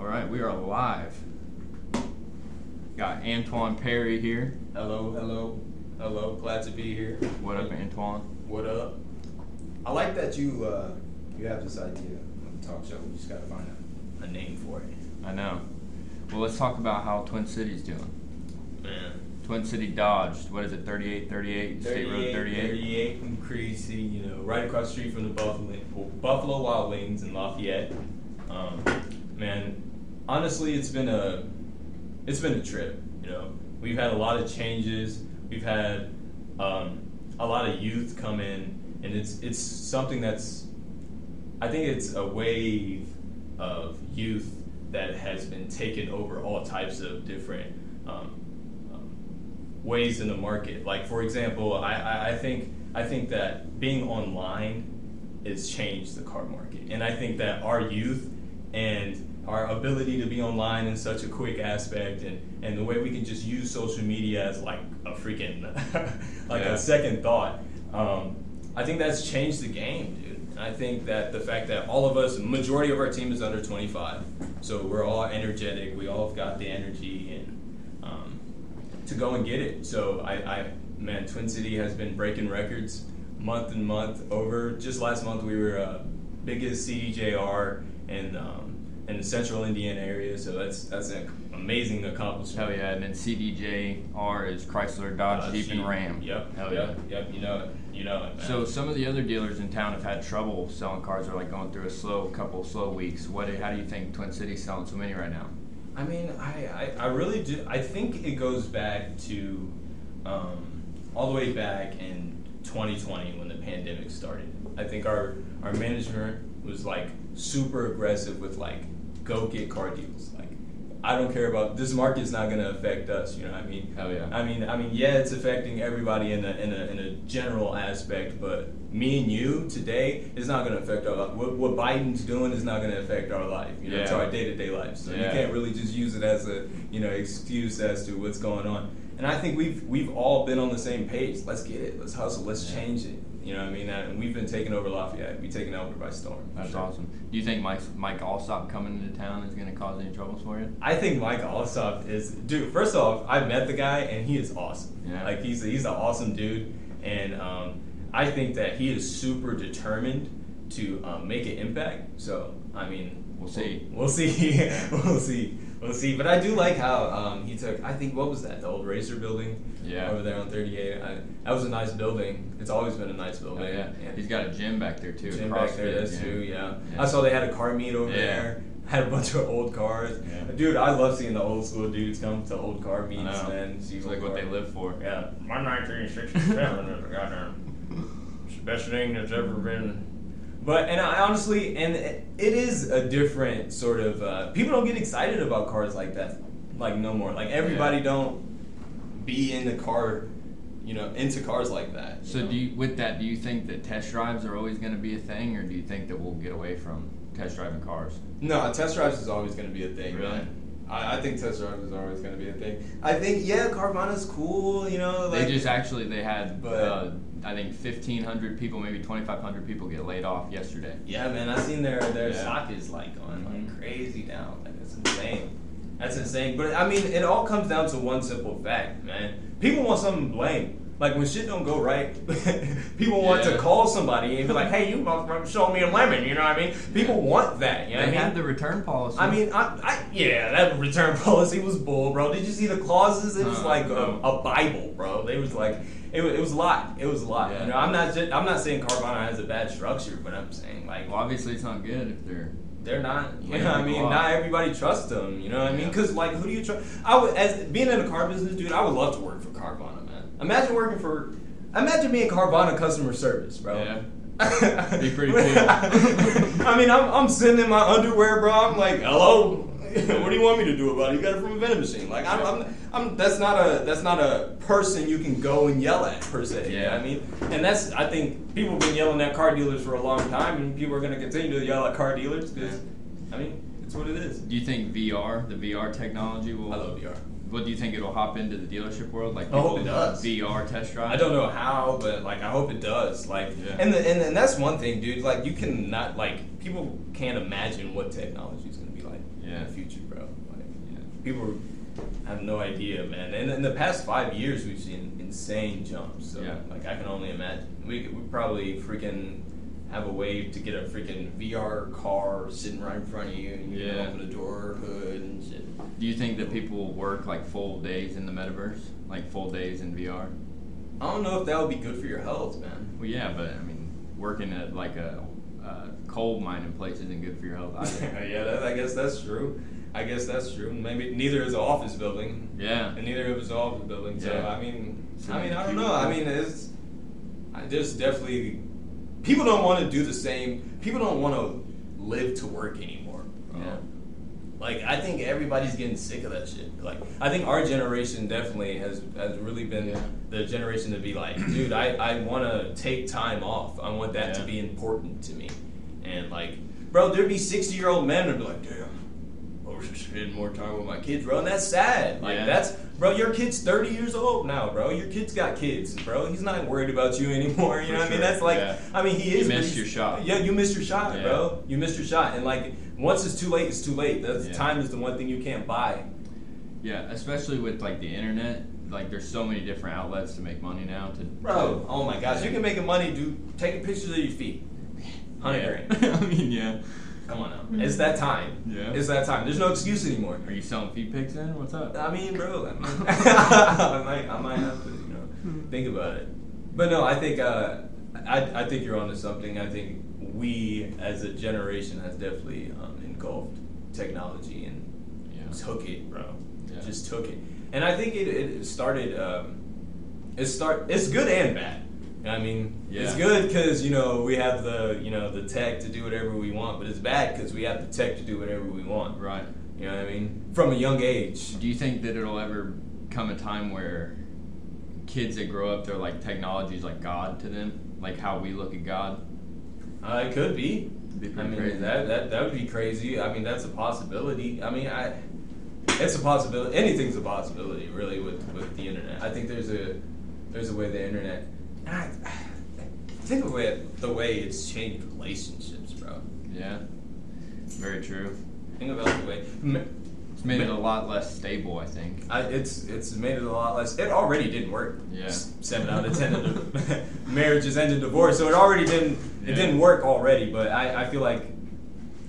All right, we are live. Got Antwahn Perry here. Hello, hello, hello. Glad to be here. What up, Antwahn? What up? I like that you uh, you have this idea of a talk show. We just gotta find a, a name for it. I know. Well, let's talk about how Twin City's doing. Man. Twin City Dodge. What is it? 38, 38, State Road 38. 38 in Creasy, you know, right across the street from the Buffalo, Buffalo Wild Wings in Lafayette. Um, man, honestly, it's been a it's been a trip. You know, we've had a lot of changes. We've had um, a lot of youth come in, and it's it's something that's I think it's a wave of youth that has been taken over all types of different um, um, ways in the market. Like for example, I, I, I think I think that being online has changed the car market, and I think that our youth and our ability to be online in such a quick aspect and, and the way we can just use social media as like a freaking like Yeah. a second thought um, i think that's changed the game dude. And i think that the fact that all of us majority of our team is under 25 so we're all energetic. We all have got the energy and um, to go and get it. So I, I man twin city has been breaking records month and month over. Just last month we were uh, biggest cdjr and um, in the central indiana area so that's that's an amazing accomplishment Hell yeah. And then CDJR is Chrysler, Dodge, Uh, Jeep, and Ram. Yep. Hell yep. Yep. You know it. You know it. Man. So some of the other dealers in town have had trouble selling cars. They're like going through a slow couple slow weeks. What? How do you think Twin City's selling so many right now? I mean, I, I, I really do. I think it goes back to um, all the way back in 2020 when the pandemic started. I think our our management was like super aggressive with like go get car deals. Like I don't care about this market's not going to affect us. You know what I mean? Hell yeah. I mean, I mean, yeah, it's affecting everybody in a in a, in a general aspect, but me and you today is not going to affect our life. What, what Biden's doing is not going to affect our life. You know, it's Yeah. our day to day life. So you can't really just use it as a you know excuse as to what's going on. And I think we've we've all been on the same page. Let's get it. Let's hustle. Let's Yeah. change it. You know what I mean? And we've been taking over Lafayette. We've taken over by storm. That's sure. awesome. Do you think Mike Mike Allsop coming into town is going to cause any troubles for you? I think Mike Allsop is dude. First off, I've met the guy and he is awesome. Yeah. Like he's he's an awesome dude, and um, I think that he is super determined to um, make an impact. So I mean, We'll see. We'll see. we'll see. We'll see. But I do like how um, he took. I think what was that? The old Racer building. Yeah. Over there on 38. I, that was a nice building. It's always been a nice Oh, building. yeah. And He's got a gym back there too. gym back there. CrossFit That's gym. true. Yeah. Yeah. I saw they had a car meet over Yeah. there. Had a bunch of old cars. Yeah. Dude, I love seeing the old school dudes come to old car I meets, know. man. See It's old like what car- they live for. Yeah. My 1967 is a goddamn it's the best thing that's ever been. But and I honestly, and it, is a different sort of. Uh, people don't get excited about cars like that, like no more. Like everybody Yeah. don't be in the car, you know, into cars like that. So know? do you, with that, do you think that test drives are always going to be a thing, or do you think that we'll get away from test driving cars? No, test drives is always going to be a thing. Really? man. I, I think test drives is always going to be a thing. I think yeah, Carvana's cool. You know, like they just actually they had But- uh, I think fifteen hundred people, maybe twenty five hundred people get laid off yesterday. Yeah, man, I seen their their Yeah. stock is like going Mhm. like crazy down. Like that's insane. That's insane. But I mean, it all comes down to one simple fact, man. People want something to blame. Like when shit don't go right, people want to call somebody and be like, "Hey, you show me a lemon." You know what I mean? People want that. You know they what I mean? had the return policy. I mean, I, I, yeah, that return policy was bull, bro. Did you see the clauses? It was Uh, like a, a bible, bro. They was like, it, was- it was a lot. It was a lot. Yeah. You know, I'm not, just, I'm not saying Carvana has a bad structure, but I'm saying like well, obviously it's not good if they're they're not. You know what I mean? Not everybody trusts them. You know what I mean? Because like, who do you trust? I would, as being in the car business, dude. I would love to work for Carvana, man. Imagine working for, imagine being Carvana customer service, bro. Yeah. Be pretty cool. I mean, I'm, I'm sitting in my underwear, bro. I'm like, hello. what do you want me to do about it? You got it from a vending machine. Like, I'm, I'm, I'm, that's not a, that's not a person you can go and yell at per se. You know I mean, and that's, I think people have been yelling at car dealers for a long time, and people are going to continue to yell at car dealers because, I mean, it's what it is. Do you think VR, the VR technology will? I love VR. What do you think it'll hop into the dealership world? Like I hope it does. VR test drive. I don't know how, but like I hope it does. Like, Yeah. and, the, and and that's one thing, dude. Like, you can not like people can't imagine what technology is going to be like. in the future, bro. Like, Yeah. people have no idea, man. And in the past five years, we've seen insane jumps. So, Yeah. like, I can only imagine. We could we probably freaking have a way to get a freaking VR car sitting right in front of you, and you Yeah. can open the door, hood, and shit. Do you think that people will work like full days in the metaverse, like full days in VR? I don't know if that would be good for your health, man. Well, yeah, but I mean, working at like a, a coal mining place isn't good for your health either. yeah, that, I guess that's true. I guess that's true. Maybe neither is an office building. Yeah. And neither of us are office building. So Yeah. I mean, So I mean, I don't know. I mean, it's I just definitely people don't want to do the same. People don't want to live to work anymore. Oh. Like I think everybody's getting sick of that shit. Like I think our generation definitely has has really been Yeah. the generation to be like, dude, I, I want to take time off. I want that to be important to me. And like, bro, there'd be sixty year old men who'd be like, damn, wish I spend more time with my kids, bro. And that's sad. Like Yeah. that's, bro, your kid's thirty years old now, bro. Your kid's got kids, bro. He's not worried about you anymore. You For know what I mean? That's like, Yeah. I mean, he is. but missed your shot. Yeah, you missed your shot, Yeah. bro. You missed your shot. And like, once it's too late, it's too late. That's time is the one thing you can't buy. Yeah, especially with like the internet. Like, there's so many different outlets to make money now. To Bro, oh my gosh, you can make money, do Taking pictures of your feet. Hundred yeah. grand. I mean, yeah. Come on now. It's that time. Yeah. It's that time. There's no excuse anymore. Are you selling feet pics then? What's up? I mean, bro, I, mean, I might, I might have to, you know, think about it. But no, I think, uh, I, I think you're onto something. I think we, as a generation, has definitely um, engulfed technology and Yeah. took it, bro. Yeah. Just took it. And I think it, it started. Um, it start. It's good and bad. I mean, it's good because you know we have the you know the tech to do whatever we want, but it's bad because we have the tech to do whatever we want. Right. You know what I mean? From a young age. Do you think that it'll ever come a time where kids that grow up, they're like technology is like God to them, like how we look at God? Uh, it could be. Be I mean, crazy. that, that that would be crazy. I mean, that's a possibility. I mean, I it's a possibility. Anything's a possibility, really, with, with the internet. I think there's a there's a way the internet. I, think of it the way it's changed relationships, bro. Yeah. Very true. Think about the way. It's made it a lot less stable, I think. I, it's it's made it a lot less. It already didn't work. Yeah. Seven out of ten of the marriages ended divorce, so it already didn't. It Yeah. didn't work already. But I, I feel like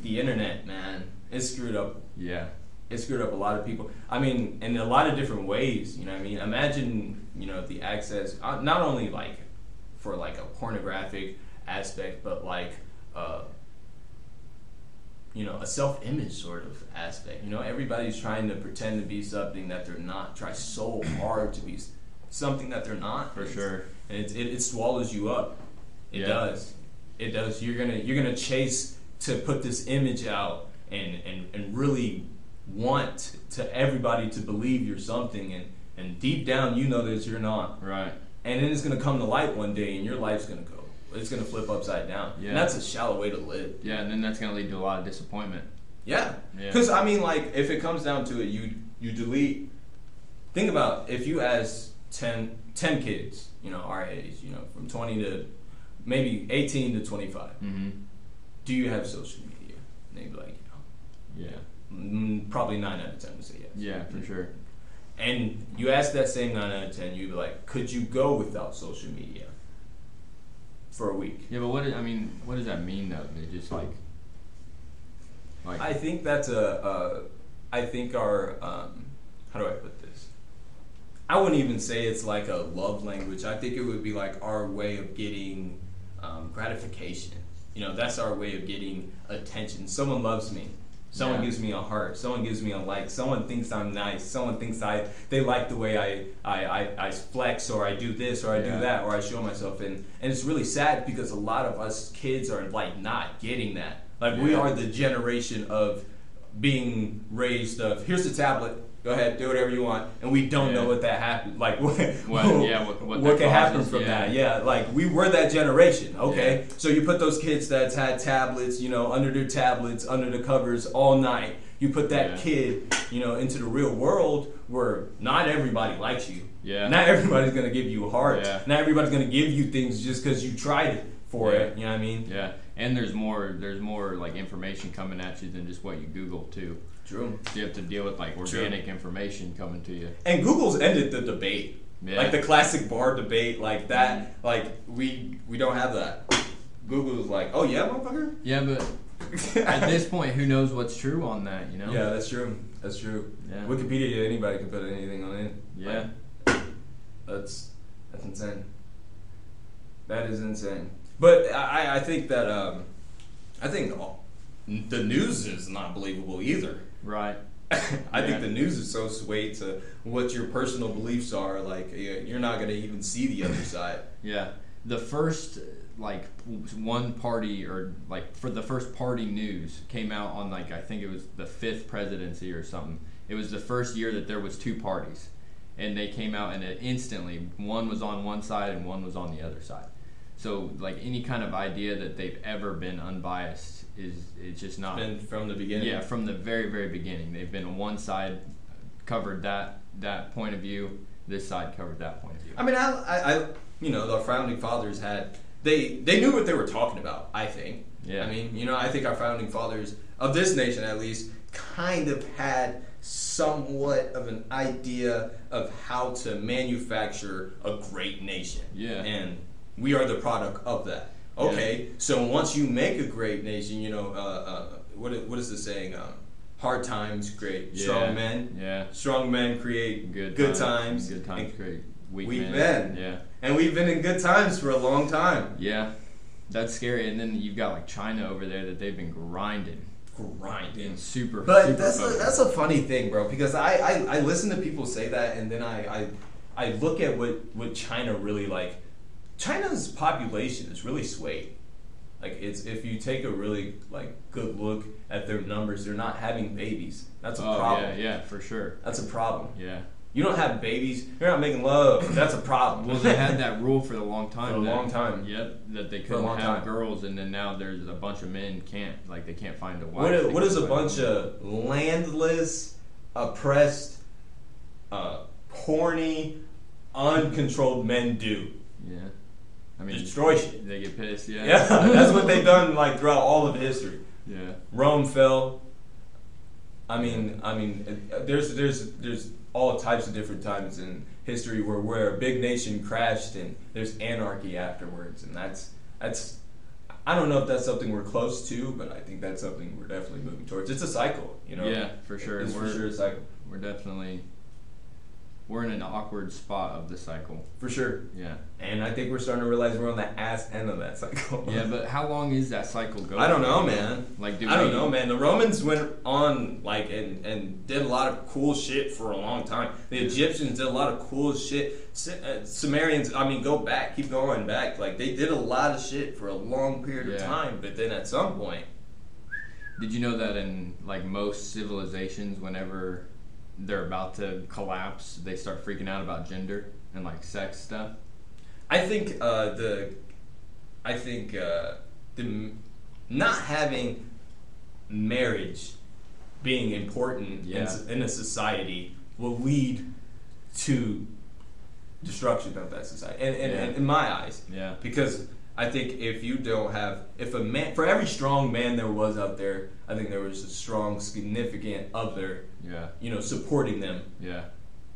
the internet, man, it screwed up. Yeah. It screwed up a lot of people. I mean, in a lot of different ways. You know, what I mean, imagine you know the access uh, not only like for like a pornographic aspect, but like. Uh, you know, a self-image sort of aspect. You know, everybody's trying to pretend to be something that they're not. Try so hard to be something that they're not. For sure. and it, it, it swallows you up. It Yeah. does. It does. You're gonna you're gonna chase to put this image out and and, and really want to everybody to believe you're something and and deep down you know that you're not. Right. And then it's gonna come to light one day and your life's gonna go. It's gonna flip upside down. Yeah. And that's a shallow way to live. Yeah, and then that's gonna lead to a lot of disappointment. Yeah. Yeah. Because I mean, like, if it comes down to it, you you delete. Think about if you ask 10, 10 kids, you know, our age, you know, from twenty to maybe eighteen to twenty five. Mm-hmm. Do you have social media? And they'd be like, you Yeah. know, mm, probably nine out of ten would say yes. Yeah, for sure. And you ask that same nine out of ten, you'd be like, could you go without social media for a week? Yeah, but what I mean, what does that mean though? They just like, like I think that's a. Uh, think our. Um, how do I put this? I wouldn't even say it's like a love language. I think it would be like our way of getting um, gratification. You know, that's our way of getting attention. Someone loves me. Someone Yeah. gives me a heart. Someone gives me a like. Someone thinks I'm nice. Someone thinks I they like the way I I, I, I flex or I do this or I Yeah. do that or I show myself. And and it's really sad because a lot of us kids are like not getting that. Like we are the generation of being raised of here's the tablet go ahead do whatever you want and we don't know what that happened like what, What- yeah, what- what that can happen from yeah. that yeah like we were that generation okay Yeah. so you put those kids that's had tablets you know under their tablets under the covers all night you put that Yeah. kid you know into the real world where not everybody likes you Yeah. not everybody's gonna give you a heart Yeah. not everybody's gonna give you things just because you tried it for Yeah. it you know what i mean Yeah, and there's more there's more like information coming at you than just what you Google too. True. So you have to deal with like organic information coming to you. And Google's ended the debate. Yeah. Like the classic bar debate, like that. Like we we don't have that. Google's like, oh yeah, motherfucker. Yeah, but at this point, who knows what's true on that? You know? Yeah, that's true. That's true. Yeah. Wikipedia, anybody can put anything on it. Yeah. That's that's insane. That is insane. But I, I think that um, I think all, the news is not believable either. Right. I Yeah. think the news is so swayed to what your personal beliefs are. Like you're not gonna even see the other side. Yeah. The first like one party or like for the first party news came out on like I think it was the fifth presidency or something. It was the first year that there was two parties, and they came out and it instantly one was on one side and one was on the other side. So like any kind of idea that they've ever been unbiased is it's just not. Been from the beginning. Yeah, from the very very beginning, they've been one side covered that that point of view. This side covered that point of view. I mean, I, I, I, you know, the founding fathers had they they knew what they were talking about. I think. Yeah. I mean, you know, I think our founding fathers of this nation, at least, kind of had somewhat of an idea of how to manufacture a great nation. Yeah. And we are the product of that. Okay. So once you make a great nation, you know, uh, uh, what what is the saying? Um, hard times create Yeah, strong men. Yeah. Strong men create Good good times. times. Good times great. Weak, weak men. men. Yeah. and we've been in good times for a long time. Yeah. That's scary. And then you've got like China over there that they've been grinding. Grinding. Super But super that's a, that's a funny thing, bro. Because I, I, I listen to people say that, and then I, I I look at what what China really like. China's population is really swayed. Like it's if you take a really like good look at their numbers, they're not having babies. That's a oh, problem. yeah, yeah, for sure. That's a problem. Yeah. You don't have babies. You're not making love. That's a problem. Well, they had that rule for a long time. For a that- long time. Yep, that they couldn't have time. girls, and then now there's a bunch of men can't like they can't find a wife. What what is a bunch of landless, oppressed, uh, horny, uncontrolled men do? Yeah. I mean, Destroy shit. They get pissed. Yeah. Yeah, that's what they've done like throughout all of history. Yeah. Rome fell. I mean, I mean, uh, there's there's there's all types of different times in history where where a big nation crashed and there's anarchy afterwards, and that's that's. I don't know if that's something we're close to, but I think that's something we're definitely moving towards. It's a cycle, you know. Yeah, for sure. It's for sure a cycle. We're definitely we're in an awkward spot of the cycle. For sure. Yeah. And I think we're starting to realize we're on the ass end of that cycle. Yeah, but how long is that cycle going? I don't know, man. Like, do I don't know, man. The Romans went on like and, and did a lot of cool shit for a long time. The Egyptians did a lot of cool shit. Uh, Sumerians, I mean, go back, keep going back. Like they did a lot of shit for a long period of time. But then at some point, Did you know that in like most civilizations, whenever they're about to collapse, they start freaking out about gender and like sex stuff? I think uh, the, I think uh, the not having marriage being important in, Yeah. s- in a society will lead to destruction of that society. And, and, Yeah. and in my eyes, Yeah. because I think if you don't have, if a man, for every strong man there was out there, I think there was a strong, significant other, Yeah. you know, supporting them Yeah.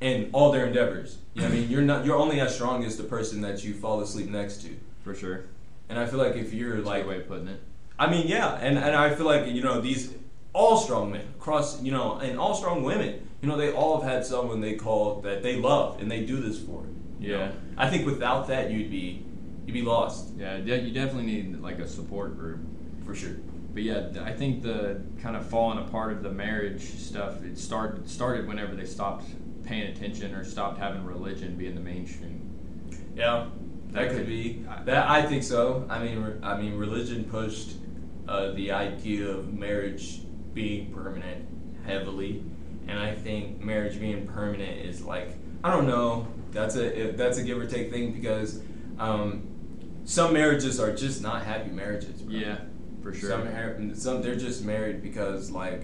in all their endeavors. You know I mean? You're not, you're only as strong as the person that you fall asleep next to. For sure. And I feel like if you're That's like, way of putting it. I mean, yeah, and, and I feel like you know these all strong men across, you know, and all strong women, you know, they all have had someone they call that they love and they do this for. Yeah. know? I think without that, you'd be you'd be lost Yeah, you definitely need like a support group. for sure. But yeah, I think the kind of falling apart of the marriage stuff it started started whenever they stopped paying attention or stopped having religion being the mainstream. Yeah, that That could could- be. I- That I think so. I mean, re- I mean, religion pushed uh, the idea of marriage being permanent heavily, and I think marriage being permanent is like I don't know. That's a that's a give or take thing because um, some marriages are just not happy marriages. bro. Yeah, for sure. Some har- some they're just married because like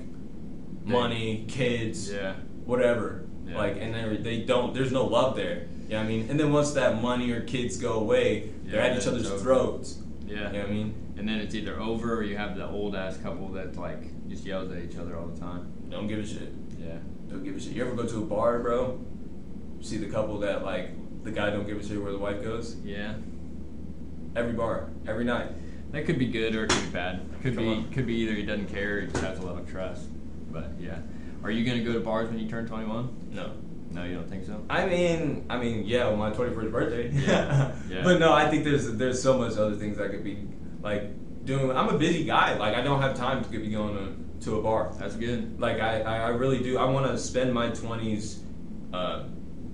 money, kids, yeah, whatever. Yeah. Like, and they they don't. There's no love there. You know what I mean? And then once that money or kids go away, they're at each other's over. throats. yeah, You know what I mean? and then it's either over or you have the old ass couple that like just yells at each other all the time. Don't give a shit. Yeah. Don't give a shit. You ever go to a bar, bro? See the couple that like the guy don't give a shit where the wife goes. Yeah. Every bar, every night. That could be good or it could be bad. Could Come be on. could be either he doesn't care or he just has a lot of trust. But yeah. Are you gonna go to bars when you turn twenty one? No. No, you don't think so? I mean, I mean, yeah, on my twenty first birthday. Yeah. Yeah. But no, I think there's there's so much other things I could be like doing. I'm a busy guy. Like I don't have time to be going to, to a bar. That's good. Like I, I, really do. I want to spend my twenties uh,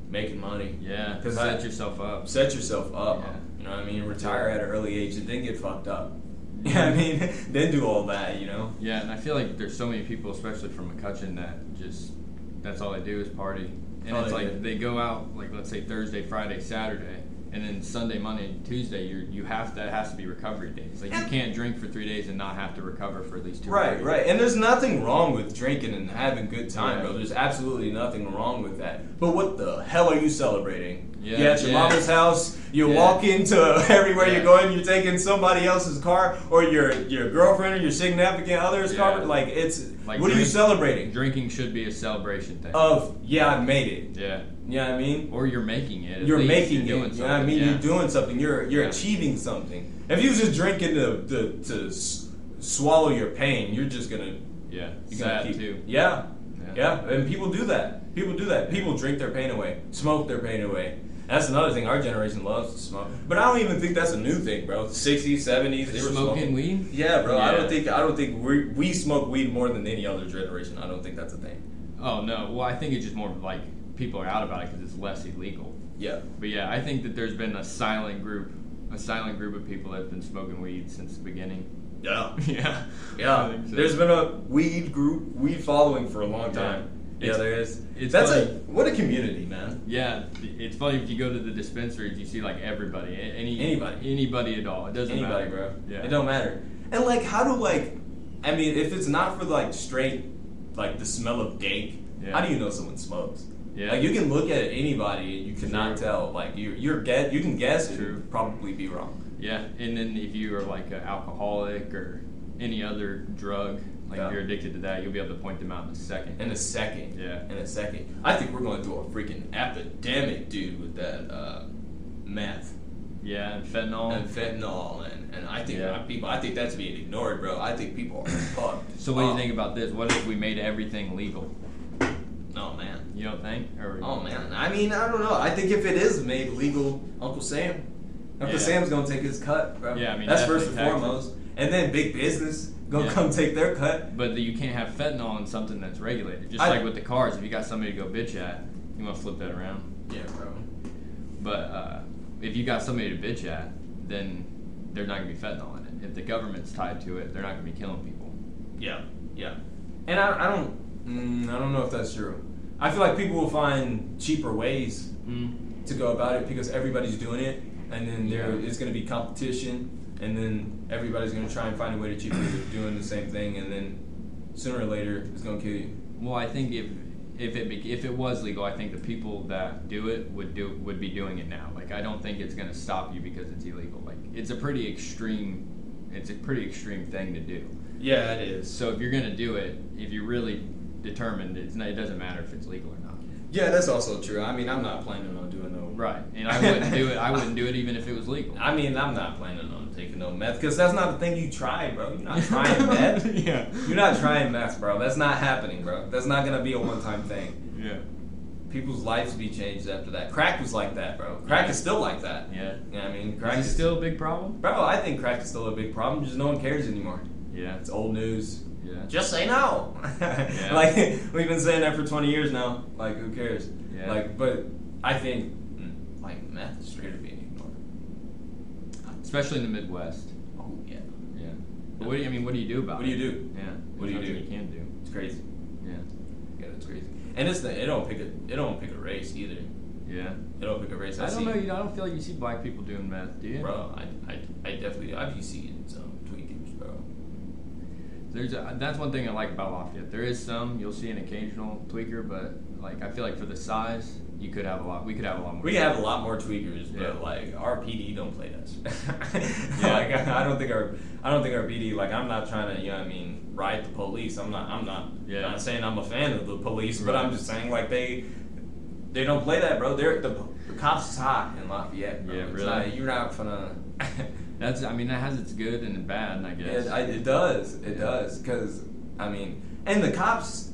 making money. Yeah. 'Cause set I- yourself up. Set yourself up. Yeah. You know what I mean? Retire at an early age and then get fucked up. Yeah, I mean? then do all that. You know? Yeah, and I feel like there's so many people, especially from McCutcheon, that just that's all they do is party. And Oh, it's they like do. they go out like let's say Thursday, Friday, Saturday, and then Sunday, Monday, and Tuesday you you have that has to be recovery days. Like you can't drink for three days and not have to recover for at least two. or Right, three. right. And there's nothing wrong with drinking and having good time, Yeah. bro. There's absolutely nothing wrong with that. But what the hell are you celebrating? Yeah, you're at your yeah. mama's house, you Yeah. walk into everywhere Yeah. you're going, you're taking somebody else's car or your your girlfriend or your significant other's Yeah. car. Like it's Like what are you celebrating? Drinking should be a celebration thing. Of yeah, I made it. yeah. You know what I mean? Or you're making it. You're making You're it. You know what I mean? You're doing something. You're you're Yeah. achieving something. If you just drinking to to, to s- swallow your pain, you're just gonna Yeah. you're gonna keep too. Yeah. Yeah. yeah, and people do that. People do that. People drink their pain away, smoke their pain away. That's another thing our generation loves to smoke. But I don't even think that's a new thing, bro. 60s, 70s, they were Smoking smoking weed. Yeah, bro. I don't think I don't think we we smoke weed more than any other generation. I don't think that's a thing. Oh no. Well, I think it's just more like people are out about it because it's less illegal. Yeah. But yeah, I think that there's been a silent group, a silent group of people that have been smoking weed since the beginning. Yeah. yeah. Yeah, so. there's been a weed group, weed following for a long time. Yeah, It's- there is. it's That's funny. a what a community, man. Yeah, it's funny if you go to the dispensaries, you see like everybody, any Anybody. anybody at all. It doesn't Anybody, matter, bro. Yeah, It don't matter. And like, how do like, I mean, if it's not for like straight, like the smell of dank, Yeah. how do you know someone smokes? Yeah. Like you can look at anybody and you cannot True. tell. Like you, you're get, you can guess True. and probably be wrong. Yeah, and then if you are like an alcoholic or any other drug, like Yeah. if you're addicted to that, you'll be able to point them out in a second. In a second. Yeah. In a second. I think we're going to through a freaking epidemic, dude, with that uh, meth. yeah, and fentanyl. and fentanyl and, and I think Yeah. people I think that's being ignored, bro. I think people are fucked. so what do you think about this? What if we made everything legal? Oh man. You don't think? Or Oh man. I mean, I don't know. I think if it is made legal, Uncle Sam. Uncle Yeah. Sam's gonna take his cut, bro. Yeah, I mean, that's first and definitely foremost. And then big business gonna Yeah. come take their cut. But you can't have fentanyl in something that's regulated. Just I- like with the cars, if you got somebody to go bitch at, you want to flip that around. Yeah, bro. But uh, if you got somebody to bitch at, then they're not gonna be fentanyl in it. If the government's tied to it, they're not gonna be killing people. Yeah, yeah. And I, I don't mm, I don't know if that's true. I feel like people will find cheaper ways Mm. to go about it because everybody's doing it, and then there Yeah. is going to be competition, and then everybody's going to try and find a way to cheaply doing the same thing, and then sooner or later it's going to kill you. Well, I think if if it bec- if it was legal, I think the people that do it would do would be doing it now. Like I don't think it's gonna stop you because it's illegal. Like it's a pretty extreme, it's a pretty extreme thing to do. Yeah, it is. So if you're gonna do it, if you're really determined, it's not, it doesn't matter if it's legal or not. Yeah, that's also true. I mean, I'm not planning on doing no. Right, and I wouldn't do it. I wouldn't do it even if it was legal. I mean, I'm not planning on taking no meth because that's not the thing you try, bro. You're not trying meth. yeah. You're not trying meth, bro. That's not happening, bro. That's not gonna be a one-time thing. Yeah. People's lives be changed after that. Crack was like that, bro. Crack Yeah. is still like that. Yeah. You know what I mean? Crack Is still a big problem? Bro, I think crack is still a big problem. Just no one cares anymore. Yeah. It's old news. Yeah. Just say no. Yeah. Like we've been saying that for 20 years now. Like who cares? Yeah. Like, but I think mm, like meth is straight up being ignored. Especially in the Midwest. Oh yeah, Yeah. But what do you, I mean, what do you do about it? What do you do? Yeah. What do you do? You can do. it's crazy. Yeah. Yeah, it's crazy. And it's the, it don't pick a it don't pick a race either. Yeah. It don't pick a race. I don't know. You, I don't feel like you see black people doing meth, do you? bro. I, I, I definitely I've seen some tweakers, bro. There's a, that's one thing I like about Lafayette. There is some you'll see an occasional tweaker, but like I feel like for the size, you could have a lot. We could have a lot more. We have a lot more tweakers, Yeah. but like our PD don't play us. Yeah. Like I don't think our I don't think our PD like I'm not trying to you know what I mean ride the police. I'm not I'm not Yeah. not saying I'm a fan of the police, but I'm just saying like they they don't play that, bro. They're the, the cops is hot in Lafayette. Bro. Yeah, It's really? not- you're not gonna. That's. I mean, that has its good and bad. I guess. It, it does. It does. Because, I mean, and the cops,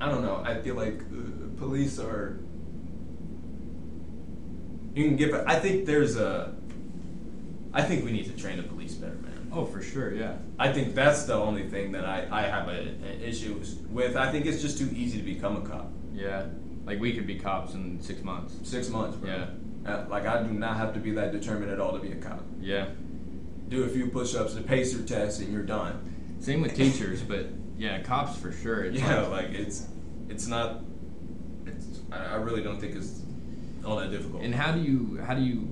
I don't know. I feel like uh, police are. You can give. I think there's a. I think we need to train the police better, man. oh, for sure. Yeah. I think that's the only thing that I, I have a, an issue with. I think it's just too easy to become a cop. Yeah. Like we could be cops in six months. Six months, bro. Yeah. Uh, like, I do not have to be that determined at all to be a cop. Yeah. Do a few push ups, the pacer test, and you're done. Same with teachers, but yeah, cops for sure. It's yeah, like- like it's it's not. It's I really don't think it's all that difficult. And how do you how do you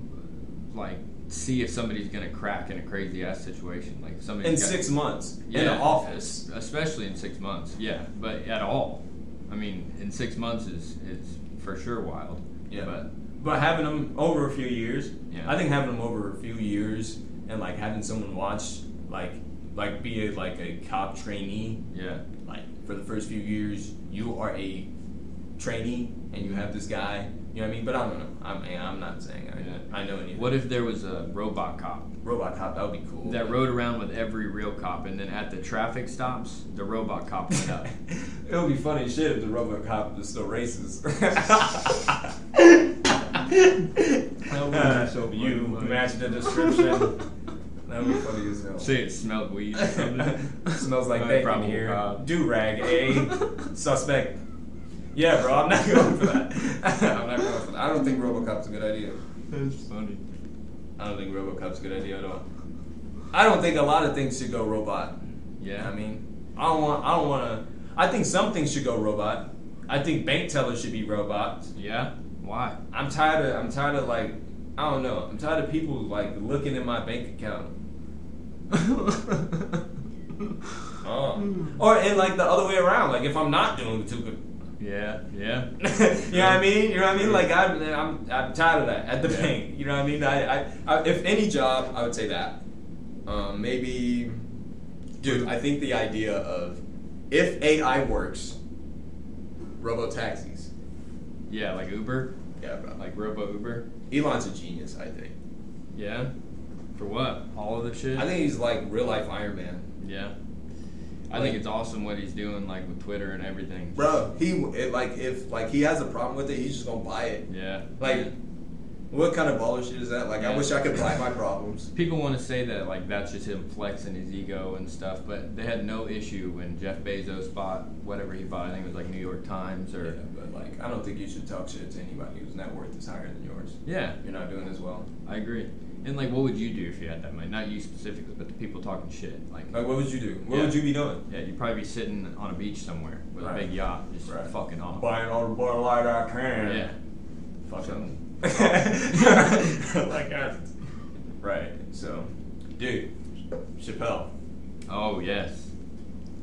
like see if somebody's gonna crack in a crazy ass situation? Like if somebody's in got- six months yeah, in the office, especially in six months. Yeah, but at all. I mean, in six months is is for sure wild. yeah. But But having them over a few years, Yeah. I think having them over a few years and like having someone watch, like like be a, like a cop trainee, yeah, like for the first few years, you are a trainee and you have this guy. You know what I mean? But I don't know. I'm I'm not saying I, Yeah. I know any. what if there was a robot cop robot cop? That would be cool. that rode around with every real cop, and then at the traffic stops, the robot cop went up. it would be funny shit if the robot cop was still racist. would be so you match the description. That would be funny as hell. Say it smelled weed. Smells like Uh, bacon here. Do rag a suspect. Yeah, bro, I'm not going for that. I'm not going for that. I don't think RoboCop's a good idea. That's funny. I don't think RoboCop's a good idea at all. I don't think a lot of things should go robot. Yeah. I mean, I don't want. I don't want to. I think some things should go robot. I think bank tellers should be robots. Yeah. Why? I'm tired of. I'm tired of like. I don't know. I'm tired of people like looking in my bank account. Oh. Or and like the other way around. Like if I'm not doing too good. Yeah. Yeah. you know what I mean? You know what I mean? Like I'm, I'm, I'm tired of that at the Yeah. bank. You know what I mean? I, I, I, if any job, I would say that. Um, maybe, dude. I think the idea of if AI works, robo taxis. Yeah, like Uber, Yeah, bro. like Robo Uber. Elon's a genius. I think. Yeah. For what? All of the shit. I think he's like real life Iron Man. Yeah. I think it's awesome what he's doing, like with Twitter and everything. Bro, he it, like if like he has a problem with it, he's just gonna buy it. Yeah. Like, what kind of baller shit is that? Like, I wish I could buy my problems. People want to say that like that's just him flexing his ego and stuff, but they had no issue when Jeff Bezos bought whatever he bought. I think it was like New York Times Yeah, or but like, I don't think you should talk shit to anybody whose net worth is higher than yours. yeah. You're not doing as well. I agree. And like, what would you do if you had that money? Not you specifically, but the people talking shit. Like, Like, what would you do? What Yeah. would you be doing? yeah, you'd probably be sitting on a beach somewhere with Right. a big yacht, just Right. fucking off. Buying all the Bud Light I can. Yeah. Fucking. like, I, right. So, dude, Chappelle. Oh yes.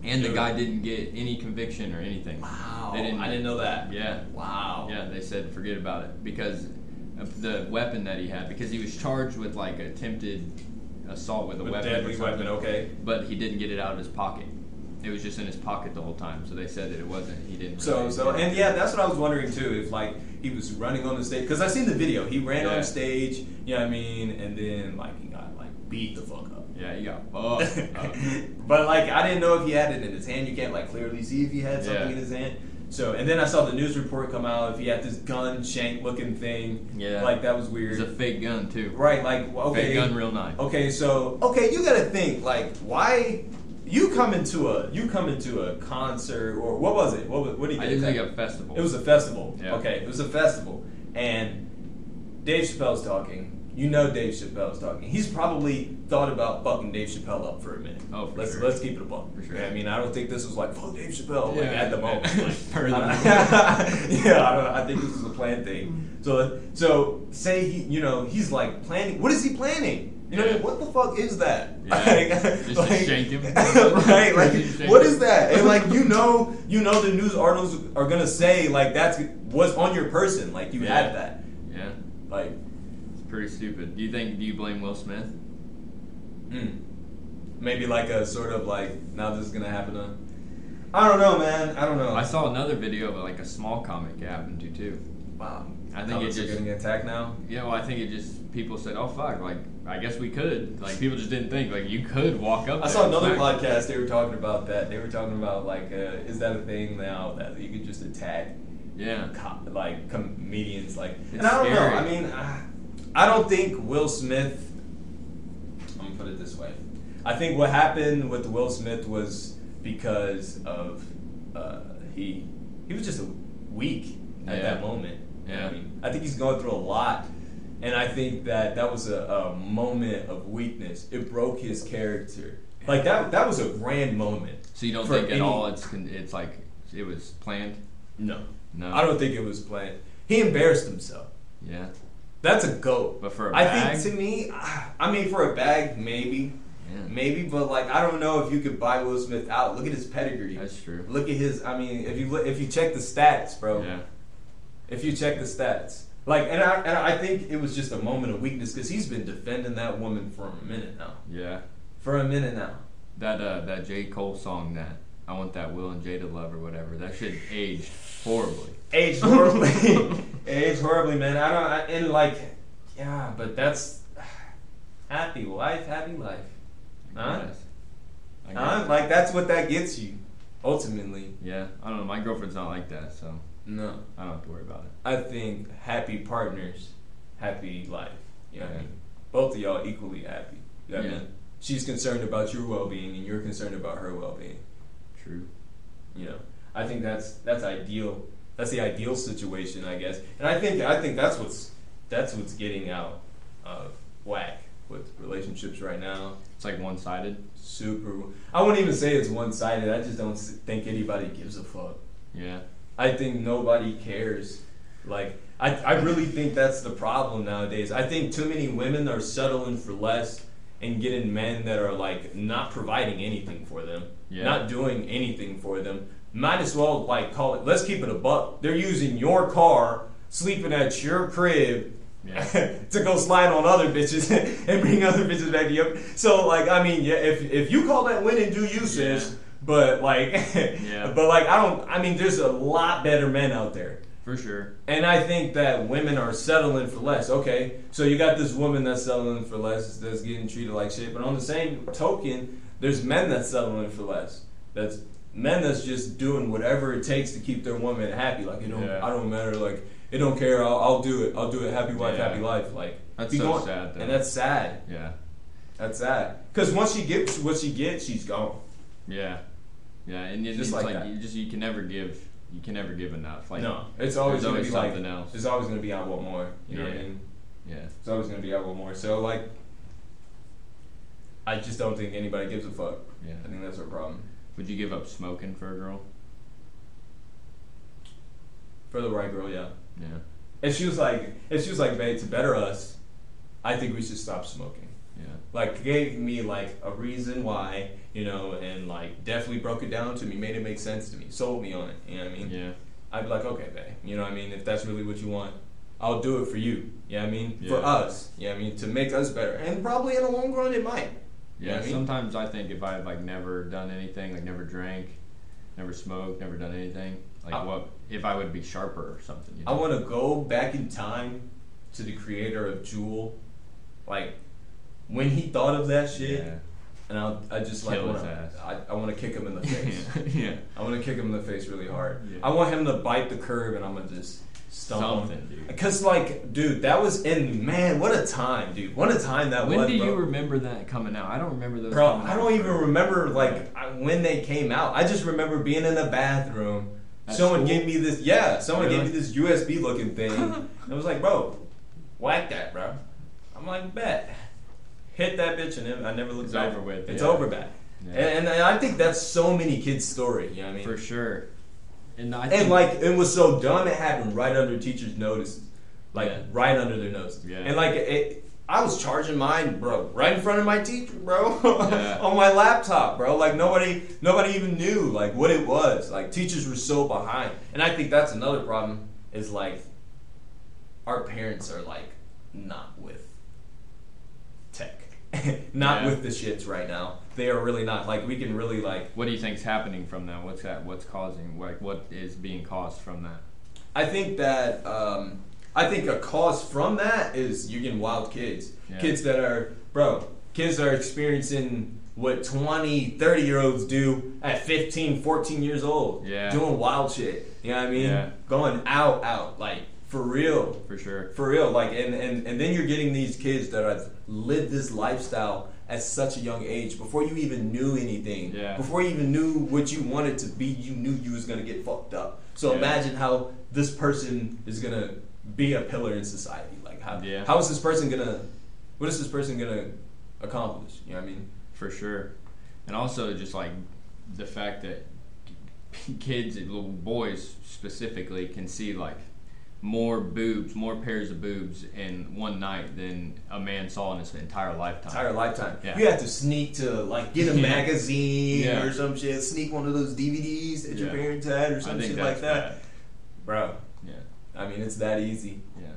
And the guy didn't get any conviction or anything. Wow. They didn't. I didn't know that. Yeah. Wow. Yeah, they said forget about it because the weapon that he had because he was charged with like attempted assault with a With weapon. deadly weapon, okay. But he didn't get it out of his pocket. It was just in his pocket the whole time. So they said that it wasn't. He didn't. So, so, and yeah, that's what I was wondering too. If like he was running on the stage, because I seen the video. He ran Yeah. on stage. You know what I mean? And then like he got like beat the fuck up. yeah, he got fucked but like I didn't know if he had it in his hand. You can't like clearly see if he had something Yeah. in his hand. So and then I saw the news report come out if he had this gun shank looking thing. Yeah. Like that was weird. was a fake gun too. right. Like okay. Fake gun, real knife. Okay. So okay, you gotta think like why. You come into a you come into a concert or what was it? What was, what did I you did get? like a festival. It was a festival. Yeah. Okay, it was a festival, and Dave Chappelle's talking. You know Dave Chappelle's talking. He's probably thought about fucking Dave Chappelle up for a minute. Oh, for let's sure. let's keep it a buck. For sure. I mean, I don't think this was like fuck Dave Chappelle like at the moment. Like, Further. yeah, I don't. I think this was a planned thing. So so say he, you know, he's like planning. What is he planning? You know, Yeah. what the fuck is that? Yeah. Just to shank him. right? Like, what is that? And like, you know, you know, the news articles are gonna say like that's what's on your person. Like, you Yeah. have that. Yeah, Like, pretty stupid. Do you think? Do you blame Will Smith? mm, maybe like a sort of like now this is gonna happen to. I don't know, man. I don't know. I saw another video of like a small comic it happened to too. Wow. I think Comics it just- getting attacked now. Yeah, well, I think it just people said, "Oh fuck!" Like, I guess we could. Like, people just didn't think like you could walk up. I saw another podcast. They were talking about that. They were talking about like, uh, is that a thing now that you could just attack Yeah, co- like comedians? Like, and I don't scary. know. I mean, uh, I don't think Will Smith. I'm gonna put it this way. I think what happened with Will Smith was because of uh, he he was just weak at Yeah. that moment. Yeah. I mean, I think he's going through a lot, and I think that that was a, a moment of weakness. It broke his character. Like that. That was a grand moment. So you don't think any- at all it's it's like it was planned? No, No. I don't think it was planned. He embarrassed himself. Yeah, That's a goat. but for a I bag, I think to me, I mean, for a bag, maybe, yeah, maybe, but like, I don't know if you could buy Will Smith out. Look at his pedigree. that's true. Look at his. I mean, if you look, if you check the stats, bro. Yeah, If you check the stats, like, and I, and I think it was just a moment of weakness because he's been defending that woman for a minute now. yeah. For a minute now. That uh, that J Cole song that I want that Will and Jada love or whatever. That shit aged horribly. Aged horribly. Aged horribly, man. I don't. I, and like, yeah, but that's happy wife, happy life. Huh? Huh? Like that's what that gets you, ultimately. Yeah, I don't know. My girlfriend's not like that, so No, I don't have to worry about it. I think happy partners, happy life. You know what I Yeah. mean? Both of y'all equally happy. You know what I Yeah. mean? She's concerned about your well-being, and you're concerned about her well-being. True. You know, I think that's that's ideal. That's the ideal situation, I guess. And I think I think that's what's that's what's getting out of whack with relationships right now. It's like one sided. Super. I wouldn't even say it's one-sided. I just don't think anybody gives a fuck. Yeah. I think nobody cares. Like, I, I really think that's the problem nowadays. I think too many women are settling for less and getting men that are like not providing anything for them, Yeah. not doing anything for them. Might as well like call it. Let's keep it a buck. They're using your car, sleeping at your crib. Yeah. to go slide on other bitches and bring other bitches back to you. So like I mean yeah if if you call that winning, do you sis, Yeah. but like Yeah. but like I don't I mean there's a lot better men out there. For sure. And I think that women are settling for less. Okay, so you got this woman that's settling for less, that's getting treated like shit. But on the same token, there's men that's settling for less. That's men that's just doing whatever it takes to keep their woman happy. Like it don't, Yeah. I don't matter. Like it don't care. I'll, I'll do it. I'll do it. Happy wife, Yeah. happy life. Like That's so sad, though. and that's sad. Yeah. That's sad. Because once she gets what she gets, she's gone. Yeah. Yeah. And it's Just like like, you just you can never give you can never give enough. Like no, it's always gonna always be like something else. It's always gonna be I want more. You know what I Yeah. mean? Yeah. It's always gonna be I want more. So like, I just don't think anybody gives a fuck. Yeah. I think that's our problem. Would you give up smoking for a girl? For the right girl, yeah. Yeah. If she was like, if she was like, babe, to better us, I think we should stop smoking. Yeah. Like, gave me like a reason why, you know, and like definitely broke it down to me, made it make sense to me, sold me on it. You know what I mean? Yeah. I'd be like, okay, babe. You know what I mean? If that's really what you want, I'll do it for you. You know what I mean? For Yeah. us. You know what I mean? To make us better. And probably in the long run, it might. You Yeah, what I mean? sometimes I think if I had like never done anything, like never drank, never smoked, never done anything, like I- what if I would be sharper or something? You I want to go back in time to the creator of Juul, like when he thought of that shit, Yeah. and I, I just like Kill his wanna. I, I want to kick him in the face. yeah. I want to kick him in the face really hard. Yeah. I want him to bite the curb, and I'm gonna just Something, dude. Cause like, dude, that was in man, what a time, dude. What a time that When was. do bro. you remember that coming out? I don't remember those. Bro, I don't even remember like I- when they came out. I just remember being in the bathroom. At someone school? gave me this. Yeah, someone Really? gave me this USB looking thing. I was like, bro, whack that, bro. I'm like, bet. Hit that bitch and I never looked It's back. over with, It's yeah. over back. Yeah. And, and I think that's so many kids' story. You know what I mean? for sure. And I And like it was so dumb, it happened right under teachers' notice, like Yeah. right under their nose. Yeah. And like it, I was charging mine, bro, right in front of my teacher, bro, Yeah. on my laptop, bro. Like nobody, nobody even knew like what it was. Like teachers were so behind, and I think that's another problem. Is like our parents are like not with not Yeah. with the shits right now. They are really not. Like we can really like. What do you think's happening from that? What's that? What's causing? Like, what is being caused from that? I think that um, I think a cause from that is you're getting wild kids. Yeah. Kids that are, bro, kids are experiencing what 20, 30 year olds do at 15, 14 years old. Yeah. Doing wild shit. You know what I mean? Yeah. Going out, out. Like, for real. For sure. For real. Like, and, and, and then you're getting these kids that have lived this lifestyle at such a young age before you even knew anything. Yeah. Before you even knew what you wanted to be, you knew you was gonna get fucked up. So Yeah. imagine how this person is gonna be a pillar in society. Like how Yeah. how is this person gonna what is this person gonna accomplish? You know what I mean? For sure. And also just like the fact that kids, little boys specifically, can see like more boobs, more pairs of boobs in one night than a man saw in his entire lifetime. Entire lifetime. Yeah. You have to sneak to like get a Yeah. magazine Yeah. or some shit, sneak one of those DVDs that your parents had or some shit like that. bad. Bro. Yeah. I mean it's that easy. Yeah.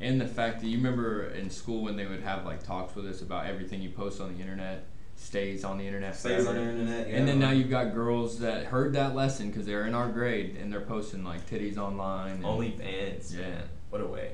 And the fact that you remember in school when they would have like talks with us about everything you post on the internet stays on the internet Stays forever. on the internet. And then now you've got girls that heard that lesson because they're in our grade and they're posting like titties online. And, OnlyFans. Yeah. man. What a way.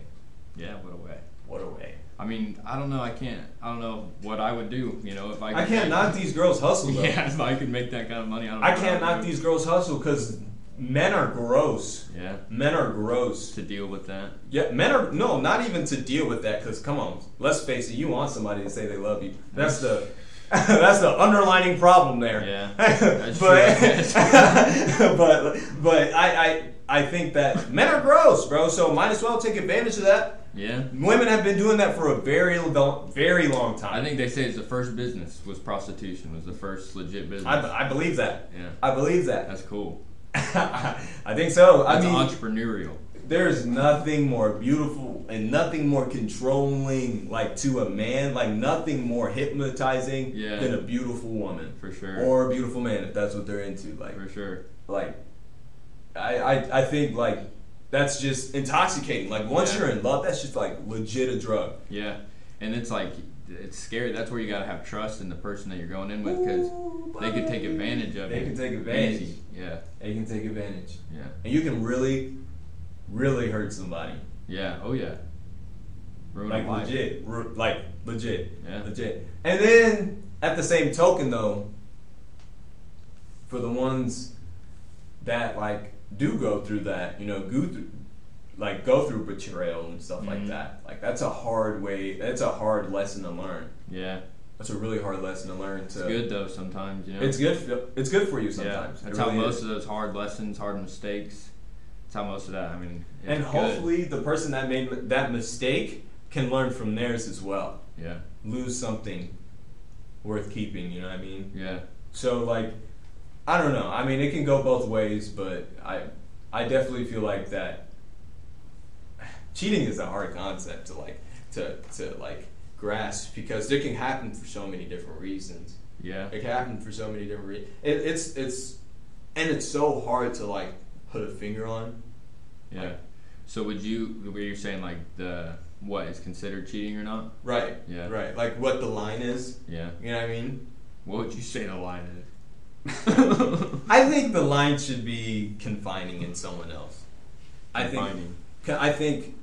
Yeah, what a way. What a way. I mean, I don't know. I can't. I don't know what I would do. You know, if I. I can't knock these girls hustle though. Yeah, if I could make that kind of money, I don't. I can't knock do. these girls hustle because men are gross. Yeah, Men are gross. to deal with that. Yeah, men are no, not even to deal with that. Because come on, let's face it, you want somebody to say they love you. That's the that's the underlining problem there. Yeah, but but but I, I I think that men are gross, bro. So might as well take advantage of that. Yeah, Women have been doing that for a very long, very long time. I think they say it's the first business was prostitution. Was the first legit business. I, I believe that. yeah, I believe that. that's cool. I think so. That's I mean, entrepreneurial. There is nothing more beautiful and nothing more controlling, like to a man, like nothing more hypnotizing Yeah. than a beautiful woman For sure. or a beautiful man if that's what they're into. Like, For sure. like, I, I, I think like that's just intoxicating. Like once Yeah. you're in love, that's just like legit a drug. Yeah, and it's like it's scary. That's where you gotta have trust in the person that you're going in with because they could take advantage of They you. They can take advantage. Easy. Yeah, They can take advantage, yeah, and you can really, really hurt somebody. yeah. Oh yeah. Ruin like legit, like legit, Yeah. legit. And then at the same token, though, for the ones that like do go through that, you know, go through, like go through betrayal and stuff like Mhm. that. Like that's a hard way. That's a hard lesson to learn. Yeah, That's a really hard lesson to learn. it's good though sometimes. You know. It's good. For, it's good for you Yeah, sometimes. that's It how most is. of those hard lessons, hard mistakes. That's how most of that. I mean, And good. hopefully, the person that made that mistake can learn from theirs as well. Yeah, Lose something worth keeping. You know what I mean? yeah, So like, I don't know. I mean, it can go both ways, but I, I definitely feel like that. Cheating is a hard concept to like to to like grasp because it can happen for so many different reasons. yeah, It can happen for so many different reasons. It, it's it's and it's so hard to like put a finger on. yeah. So would you? Were you saying like the what is considered cheating or not? Right. Yeah. Right. Like what the line is. Yeah. You know what I mean? What would you say the line is? I think the line should be confining in someone else. I think I think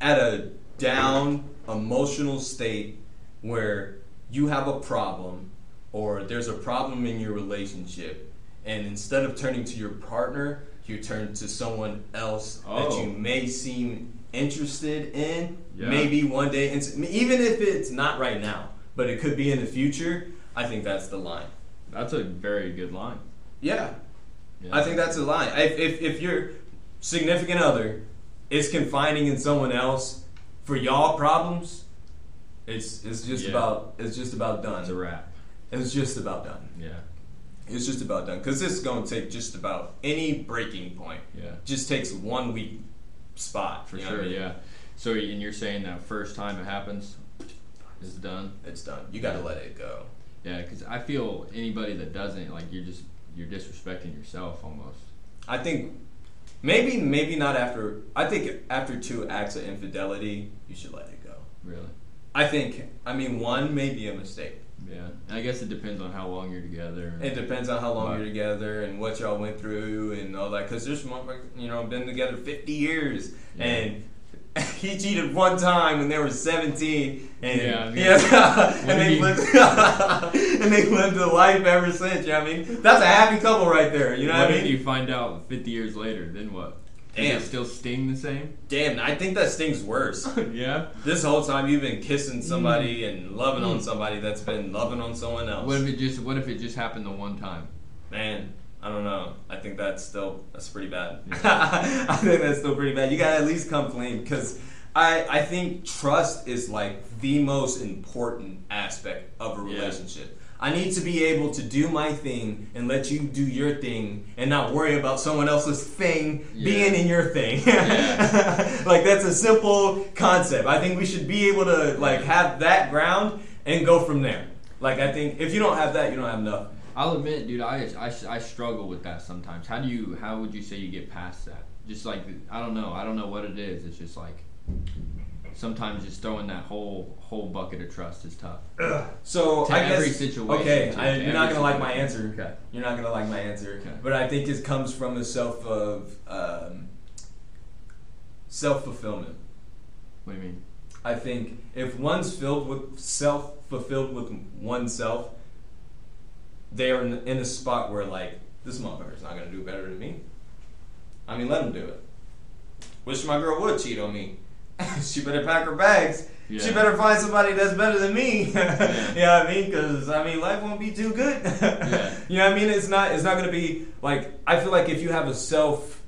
at a down emotional state where you have a problem or there's a problem in your relationship and instead of turning to your partner you turn to someone else that Oh. you may seem interested in Yeah. maybe one day even if it's not right now but it could be in the future i think that's the line That's a very good line. yeah Yeah. I think that's a line. If, if, if your significant other is confining in someone else for y'all problems, it's it's just Yeah. about it's just about done. it's a wrap. It's just about done. Yeah. It's just about done because this is going to take just about any breaking point. Yeah. Just takes one weak spot For you know what sure. I mean? Yeah. So and you're saying that first time it happens, It's done. It's done. You got to let it go. Yeah, because I feel anybody that doesn't like you're just you're disrespecting yourself almost. I think maybe maybe not after. I think after two acts of infidelity, you should let it go. Really. I think. I mean, one may be a mistake. Yeah, I guess it depends on how long you're together. It depends on how long you're together and what y'all went through and all that. Because there's you know, been together 50 years Yeah. and he cheated one time when they were 17 and Yeah, I mean, yeah, and they lived and they lived a life ever since. You know what I mean? That's a happy couple right there. You know what what I if mean? you find out 50 years later? Then what? Does Damn. it still sting the same? Damn, I think that stings worse. yeah. this whole time you've been kissing somebody and loving on Mm. somebody that's been loving on someone else. What if it just What if it just happened the one time? Man, I don't know. I think that's still that's pretty bad. Yeah. I think that's still pretty bad. You gotta at least come clean because I I think trust is like the most important aspect of a Yeah. I need to be able to do my thing and let you do your thing and not worry about someone else's thing Yeah. being in your thing. Yeah. like that's a simple concept. I think we should be able to like have that ground and go from there. Like I think if you don't have that, you don't have enough. I'll admit, dude, I, I, I struggle with that sometimes. How do you How would you say you get past that? Just like I don't know. I don't know what it is. It's just like sometimes just throwing that whole whole bucket of trust is tough. So To I every guess situation, okay, to- I, to you're not gonna like my answer. Okay. You're not gonna like my answer. Okay. But I think it comes from a self of um, self fulfillment. What do you mean? I think if one's filled with self fulfilled with oneself, they are in, in a spot where like this motherfucker's not gonna do better than me. I mean, let him do it. Wish my girl would cheat on me. she better pack her bags. She better find somebody that's better than me. Yeah. you know what I mean? Because I mean, life won't be too good. Yeah. You know what I mean? It's not. It's not gonna be like. I feel like if you have a self,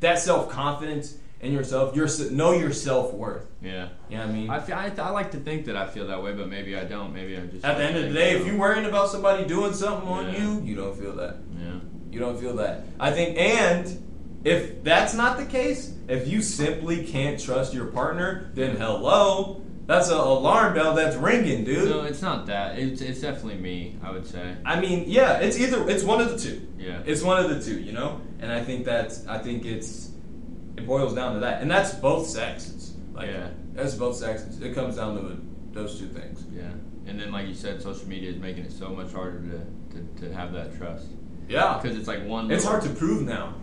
that self confidence in yourself, your know your self worth. Yeah. You know what I mean? I, feel, I, I like to think that I feel that way, but maybe I don't. Maybe I just. At the end of the day, if you're worrying about somebody doing something on Yeah. you, you don't feel that. Yeah. You don't feel that. I think, and if that's not the case, if you simply can't trust your partner, then hello, that's an alarm bell that's ringing, dude. No, it's not that. It's it's definitely me. I would say. I mean, yeah, it's either it's one of the two. Yeah. It's one of the two, you know. And I think that's I think it's it boils down to that, and that's both sexes. Like, Yeah. that's both sexes. It comes down to those two things. Yeah. And then, like you said, social media is making it so much harder to, to, to have that trust Yeah, because it's like one. it's hard to prove now.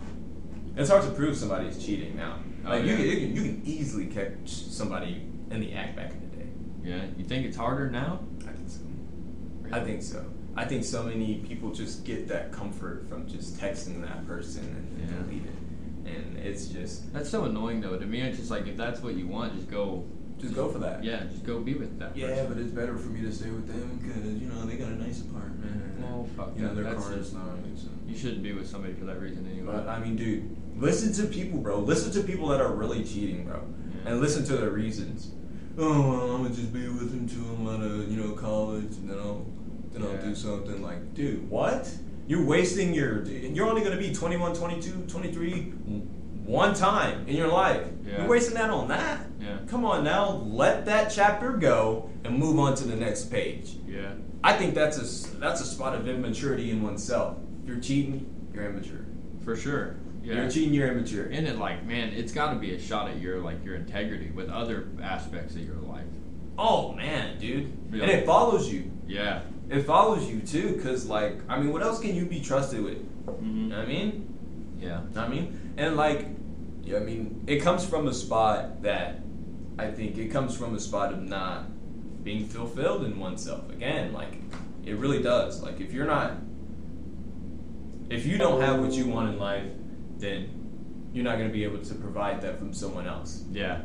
It's hard to prove somebody's cheating now. Oh, Like you, yeah. can, you can you can easily catch somebody in the act back in the day. Yeah. You think it's harder now? I think so. I think so. I think so many people just get that comfort from just texting that person and Yeah. delete it, and it's just That's so annoying though. To me, it's just like if that's what you want, just go. just go for that. Yeah, just go be with that. Yeah, person. but it's better for me to stay with them because you know they got a nice apartment. Mm-hmm. Well, fuck you know that. their That's car just- is nice. and- You shouldn't be with somebody for that reason anyway. But I mean, dude, listen to people, bro. Listen to people that are really cheating, bro, Yeah. and listen to their reasons. Oh, well, I'm gonna just be with him till I'm out of you know college, and then I'll then I'll do something like, dude, what? You're wasting your. You're only gonna be 21, 22, 23 one time in your life. Yeah. You're wasting that on that. Yeah. Come on now, let that chapter go and move on to the next page. yeah. I think that's a that's a spot of immaturity in oneself. If you're cheating, you're immature. For sure. Yeah. You're cheating, you're immature. And it like, man, it's got to be a shot at your like your integrity with other aspects of your life. Oh man, dude, Yeah. and it follows you. Yeah. It follows you too, cause like I mean, what else can you be trusted with? You hmm know what I mean? Yeah. Know what I mean, and like, yeah, I mean, it comes from a spot that I think it comes from a spot of not being fulfilled in oneself. Again, like it really does. Like if you're not, if you don't have what you want in life, then you're not going to be able to provide that from someone else. Yeah.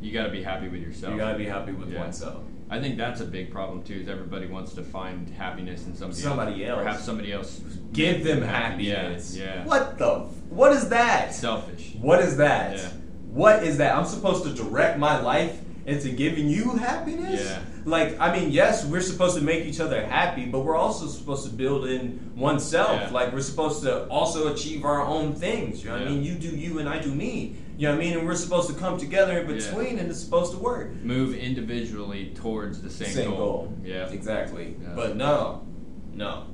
You got to be happy with yourself. You got to be happy with Yeah. oneself. I think that's a big problem too. Is everybody wants to find happiness in somebody, Somebody else, or have somebody else Give them happy. happiness. Yeah. yeah. What the? f- What is that? Selfish. What is that? Yeah. What is that? I'm supposed to direct my life into giving you happiness. Yeah. Like, I mean, yes, we're supposed to make each other happy, but we're also supposed to build in oneself. Yeah. Like, we're supposed to also achieve our own things. You know what I mean? You do you and I do me. You know what I mean? And we're supposed to come together in Yeah. between and it's supposed to work. Move individually towards the same, goal. Yeah. Exactly. Yeah. But no, no.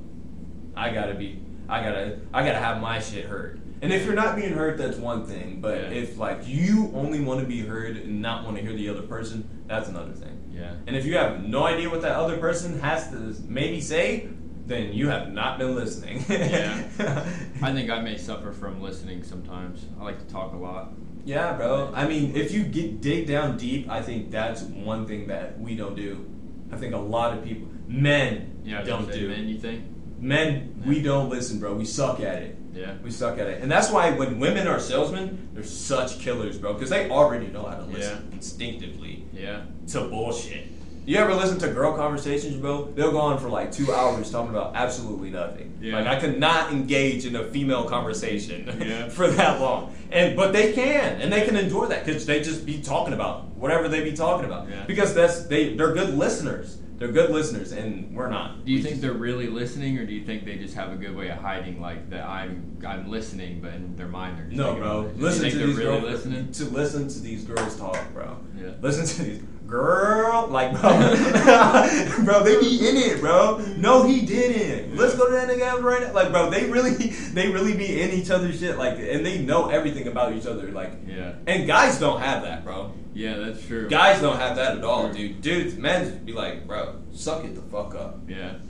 I gotta be. I gotta. I gotta have my shit heard. And if you're not being heard, that's one thing. But Yeah. if like you only want to be heard and not want to hear the other person, that's another thing. Yeah. And if you have no idea what that other person has to maybe say, then you have not been listening. Yeah. I think I may suffer from listening sometimes. I like to talk a lot. Yeah, bro. I mean, if you get dig down deep, I think that's one thing that we don't do. I think a lot of people, men, Yeah, don't do. Men, you think? Men, we don't listen, bro. We suck at it. Yeah. We suck at it, and that's why when women are salesmen, they're such killers, bro, because they already know how to listen instinctively Yeah. to bullshit. You ever listen to girl conversations, bro? They'll go on for like two hours talking about absolutely nothing. Yeah. Like I could not engage in a female conversation Yeah. for that long, and but they can, and they can endure that because they just be talking about whatever they be talking about. Yeah. Because that's they they're good listeners. They're good listeners, and we're not. Do you We think just- they're really listening, or do you think they just have a good way of hiding, like that I'm I'm listening, but in their mind they're just No, bro. about it? Do Listen to these really girls. listening? To listen to these girls talk, bro. Yeah. Listen to these girl, like bro, bro. They be in it, bro. No, he didn't. Let's go to that nigga right now. Like, bro, they really, they really be in each other's shit. Like, and they know everything about each other. Like, Yeah. and guys don't have that, bro. Yeah, that's true. Guys don't have that at all, dude. Dudes, men just be like, bro, suck it the fuck up. Yeah.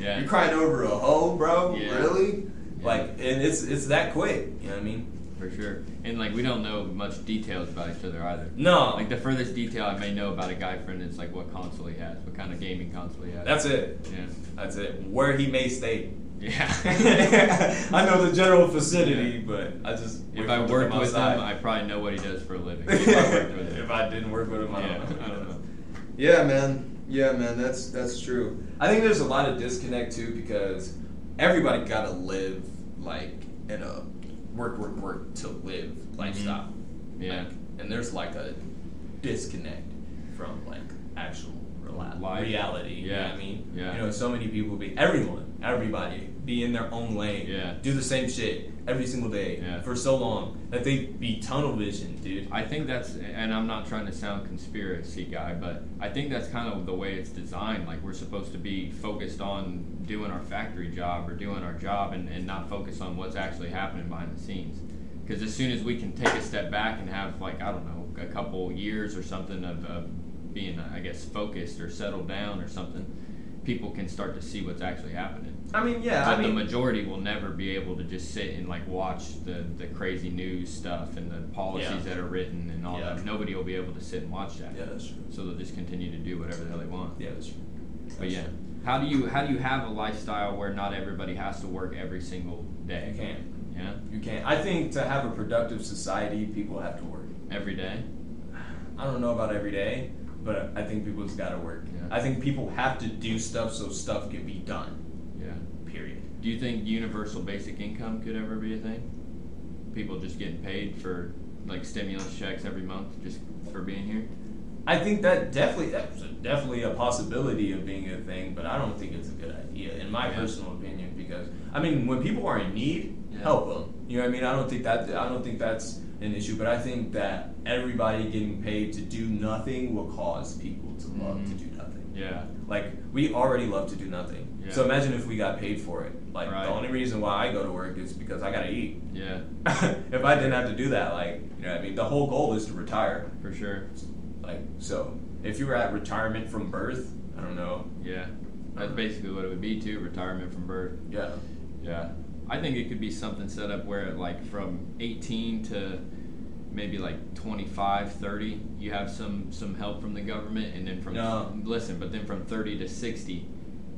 yeah. You're crying over a hoe, bro. Yeah. Really? Yeah. Like, and it's it's that quick. You know what I mean? For sure. And like we don't know much details about each other either. No. Like the furthest detail I may know about a guy friend is like what console he has, what kind of gaming console he has. That's it. yeah. That's it. Where he may stay. Yeah. I know the general vicinity, but I just if I for him to worked with outside. him, I probably know what he does for a living. If I worked with him. if I didn't work with him, I Yeah, don't know. I don't know. Yeah, man. Yeah, man. That's that's true. I think there's a lot of disconnect too because everybody gotta live like in a work, work, work to live lifestyle. Mm-hmm. Yeah. Like, and there's like a disconnect from like actual reality. You know Yeah. what I mean? Yeah. You know, so many people be everyone, everybody be in their own lane. Yeah. Do the same shit every single day Yeah. for so long that they be tunnel vision, dude. I think that's, and I'm not trying to sound conspiracy guy, but I think that's kind of the way it's designed. Like we're supposed to be focused on doing our factory job or doing our job, and, and not focus on what's actually happening behind the scenes. Because as soon as we can take a step back and have like I don't know a couple years or something of, of being I guess focused or settled down or something, people can start to see what's actually happening. I mean, yeah, But I mean, the majority will never be able to just sit and like watch the, the crazy news stuff and the policies Yeah. that are written and all Yeah. that. Nobody will be able to sit and watch that. yeah, that's true. So they'll just continue to do whatever the hell they want. Yeah, that's true. But yeah, how do you how do you have a lifestyle where not everybody has to work every single day? You can't. Yeah, You can't. I think to have a productive society, people have to work. every day. I don't know about every day, but I think people's got to work. Yeah. I think people have to do stuff so stuff can be done. Do you think universal basic income could ever be a thing? People just getting paid for like stimulus checks every month just for being here. I think that definitely that's a- definitely a possibility of being a thing, but I don't think it's a good idea in my Yeah. personal opinion because I mean when people are in need, Yeah. help them. You know what I mean? I don't think that I don't think that's an issue, but I think that everybody getting paid to do nothing will cause people to love Mhm. to do nothing. Yeah. Like we already love to do nothing. Yeah. So imagine if we got paid for it. Like Right. the only reason why I go to work is because I gotta eat. Yeah. if I didn't have to do that, like you know what I mean, the whole goal is to retire. For sure. Like so, if you were at retirement from birth, I don't know. Yeah. That's uh-huh. basically what it would be too, retirement from birth. Yeah, Yeah. I think it could be something set up where like from 18 to maybe like 25, 30, you have some some help from the government and then from No. listen, but then from 30 to 60,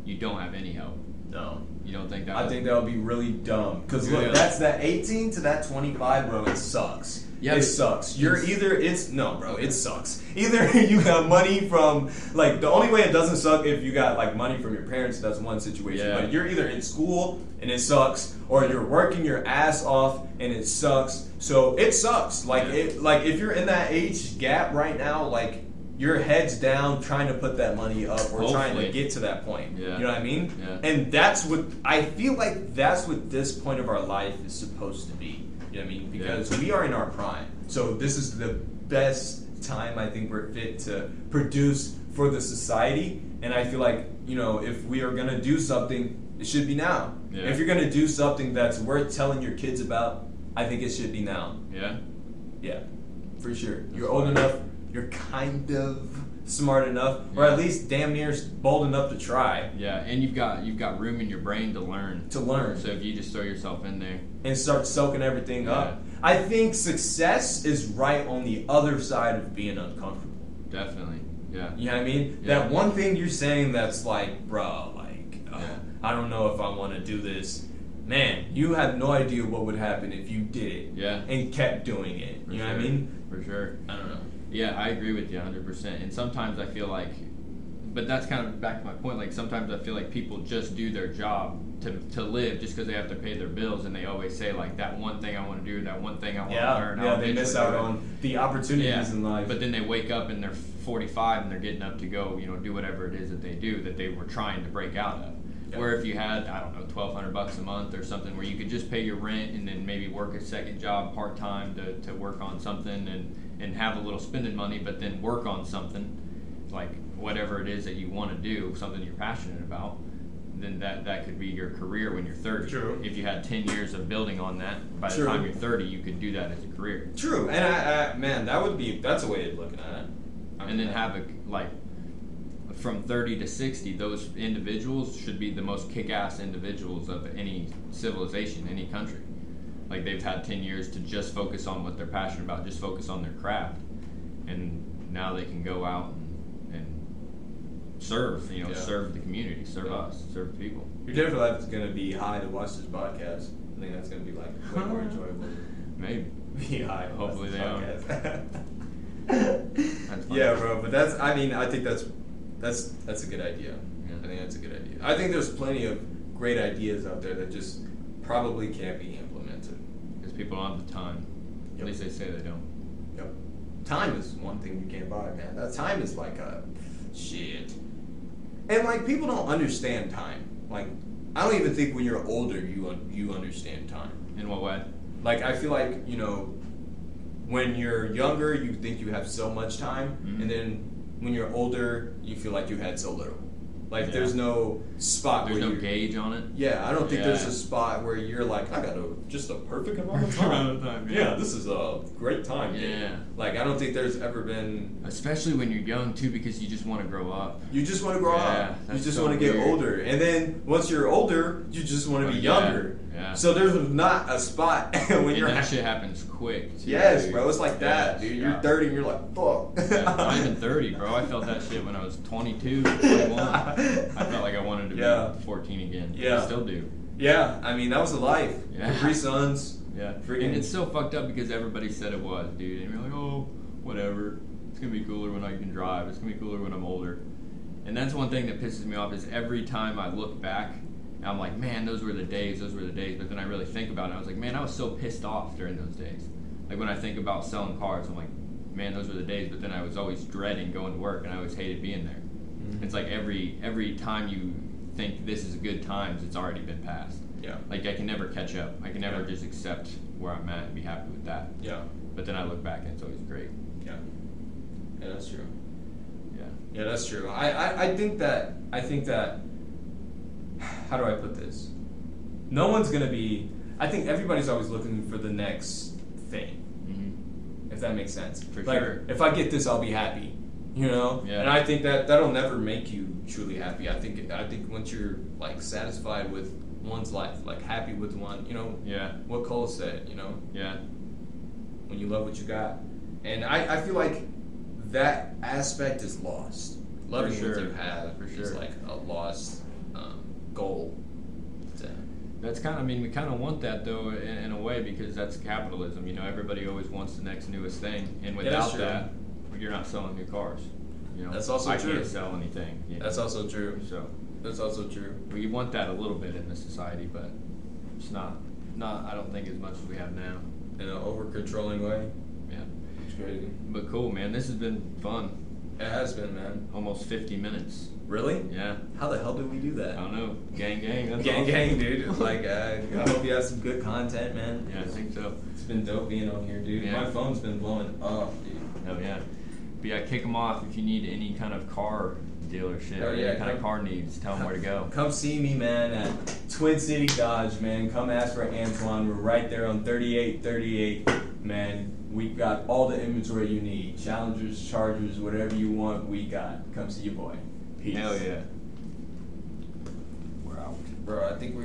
you don't have any help. No. You don't think that I would- think that would be really dumb. Cause look, Yeah. that's that 18 to that 25, bro. It sucks. Yeah, it sucks. You're either it's no, bro. It sucks. Either you got money from like the only way it doesn't suck if you got like money from your parents. That's one situation. Yeah. But you're either in school and it sucks, or you're working your ass off and it sucks. So it sucks. Like Yeah. it like if you're in that age gap right now, like your head's down trying to put that money up or trying to get to that point. Yeah. You know what I mean? Yeah. And that's what I feel like that's what this point of our life is supposed to be. You know what I mean? Because we are in our prime. So this is the best time I think we're fit to produce for the society. And I feel like, you know, if we are gonna do something, it should be now. Yeah. If you're gonna do something that's worth telling your kids about, I think it should be now. Yeah. Yeah, for sure. That's You're old enough. You're kind of smart enough, or Yeah. at least damn near bold enough to try Yeah, and you've got you've got room in your brain to learn. to learn So if you just throw yourself in there, and start soaking everything up. I think success is right on the other side of being uncomfortable. definitely. Yeah. You know what I mean? Yeah. That one thing you're saying that's like, bro, like, uh, Yeah. I don't know if I want to do this. Man, you have no idea what would happen if you did it Yeah. and kept doing it. For you know what I mean? For sure. I don't know. Yeah, I agree with you 100%. And sometimes I feel like, but that's kind of back to my point. Like sometimes I feel like people just do their job to, to live just because they have to pay their bills, and they always say like that one thing I want to do, that one thing I want to Yeah, learn. yeah, I'll they miss out on the opportunities yeah. in life. But then they wake up and they're 45 and they're getting up to go, you know, do whatever it is that they do that they were trying to break out of. Yeah. Where if you had, I don't know, 1200 bucks a month or something where you could just pay your rent and then maybe work a second job part time to, to work on something and, and have a little spending money, but then work on something like whatever it is that you want to do, something you're passionate about, then that, that could be your career when you're 30. True. If you had 10 years of building on that, by the True. time you're 30, you could do that as a career. True, and I, I, man, that would be that's a way of looking at it. I and then have a like from 30 to 60 those individuals should be the most kick-ass individuals of any civilization any country like they've had 10 years to just focus on what they're passionate about just focus on their craft and now they can go out and, and serve you know Yeah. serve the community serve Yeah. us serve the people your day for life is gonna be high to watch this podcast. I think that's gonna be like way more enjoyable. maybe Be high. to Hopefully they are. yeah, bro. But that's. I mean, I think that's that's that's a good idea. Yeah. I think that's a good idea. I think there's plenty of great ideas out there that just probably can't be implemented. People don't have the time Yep. at least they say they don't Yep. Time is one thing you can't buy, man. That time is like a shit. And like people don't understand time. Like I don't even think when you're older you un- you understand time. in what way Like I feel like you know when you're younger you think you have so much time, Mhm. and then when you're older you feel like you had so little. Like Yeah. there's no spot there's where no gauge on it Yeah, I don't think there's a spot where you're like, I got a just a perfect amount of time. time, yeah. yeah. this is a great time. dude. Yeah. Like I don't think there's ever been. Especially when you're young too, because you just want to grow up. You just want to grow Yeah, up. You just so want to get weird. older, and then once you're older, you just want to be yeah, younger. yeah. So there's not a spot when and you're. that shit happens quick. Too, yes, dude. bro. It's like that, dude. yeah. You're 30 and you're like, fuck. Yeah, not even 30, bro. I felt that shit when I was 22, 21. I felt like I wanted to Yeah. be 14 again. Yeah. I still do. Yeah, I mean that was a life. Yeah. Three sons. Yeah. Freaking- And it's so fucked up because everybody said it was, dude. And you're like, oh, whatever. It's gonna be cooler when I can drive. It's gonna be cooler when I'm older. And that's one thing that pisses me off is every time I look back, I'm like, man, those were the days. Those were the days. But then I really think about it. I was like, man, I was so pissed off during those days. Like when I think about selling cars, I'm like, man, those were the days. But then I was always dreading going to work, and I always hated being there. Mhm. It's like every every time you think this is a good times, it's already been passed. Yeah. Like I can never catch up. I can never Yeah. just accept where I'm at and be happy with that. Yeah. But then I look back and it's always great. Yeah. Yeah, that's true. Yeah. Yeah, that's true. I, I, I think that I think that how do I put this? No one's gonna be. I think everybody's always looking for the next thing, Mm-hmm. if that makes sense. For like, sure. If I get this, I'll be happy. You know. Yeah. And I think that that'll never make you truly happy. I think I think once you're like satisfied with one's life, like happy with one, you know, Yeah. what Cole said, you know, Yeah. when you love what you got. And I, I feel like that aspect is lost. Loving sure. what you have For is like a lost um, goal. To, That's kind of. I mean, we kind of want that though, in, in a way, because that's capitalism. You know, everybody always wants the next newest thing, and without true. that, you're not selling new cars. You know, That's also I true. can't sell anything. you know. that's also true. so. That's also true. We want that a little bit in this society, but it's not. Not. I don't think as much as we have now. In an over controlling way. Yeah. It's crazy. But cool, man. This has been fun. It has been, man. almost 50 minutes. Really? Yeah, How the hell did we do that? I don't know. Gang, gang. That's Gang, awesome. gang, dude. Like, uh, I hope you have some good content, man. Yeah, I think so. It's been dope being on here, dude. Yeah. My phone's been blowing up, dude. Oh yeah. But yeah, kick them off if you need any kind of car dealership, Oh, or yeah, any kind of car needs. Tell them where to go. Come see me, man, at Twin City Dodge, man. Come ask for Antwahn. We're right there on 3838, man. We've got all the inventory you need. Challengers, Chargers, whatever you want, we got. Come see your boy. Peace. Hell yeah. We're out. Bro, I think we're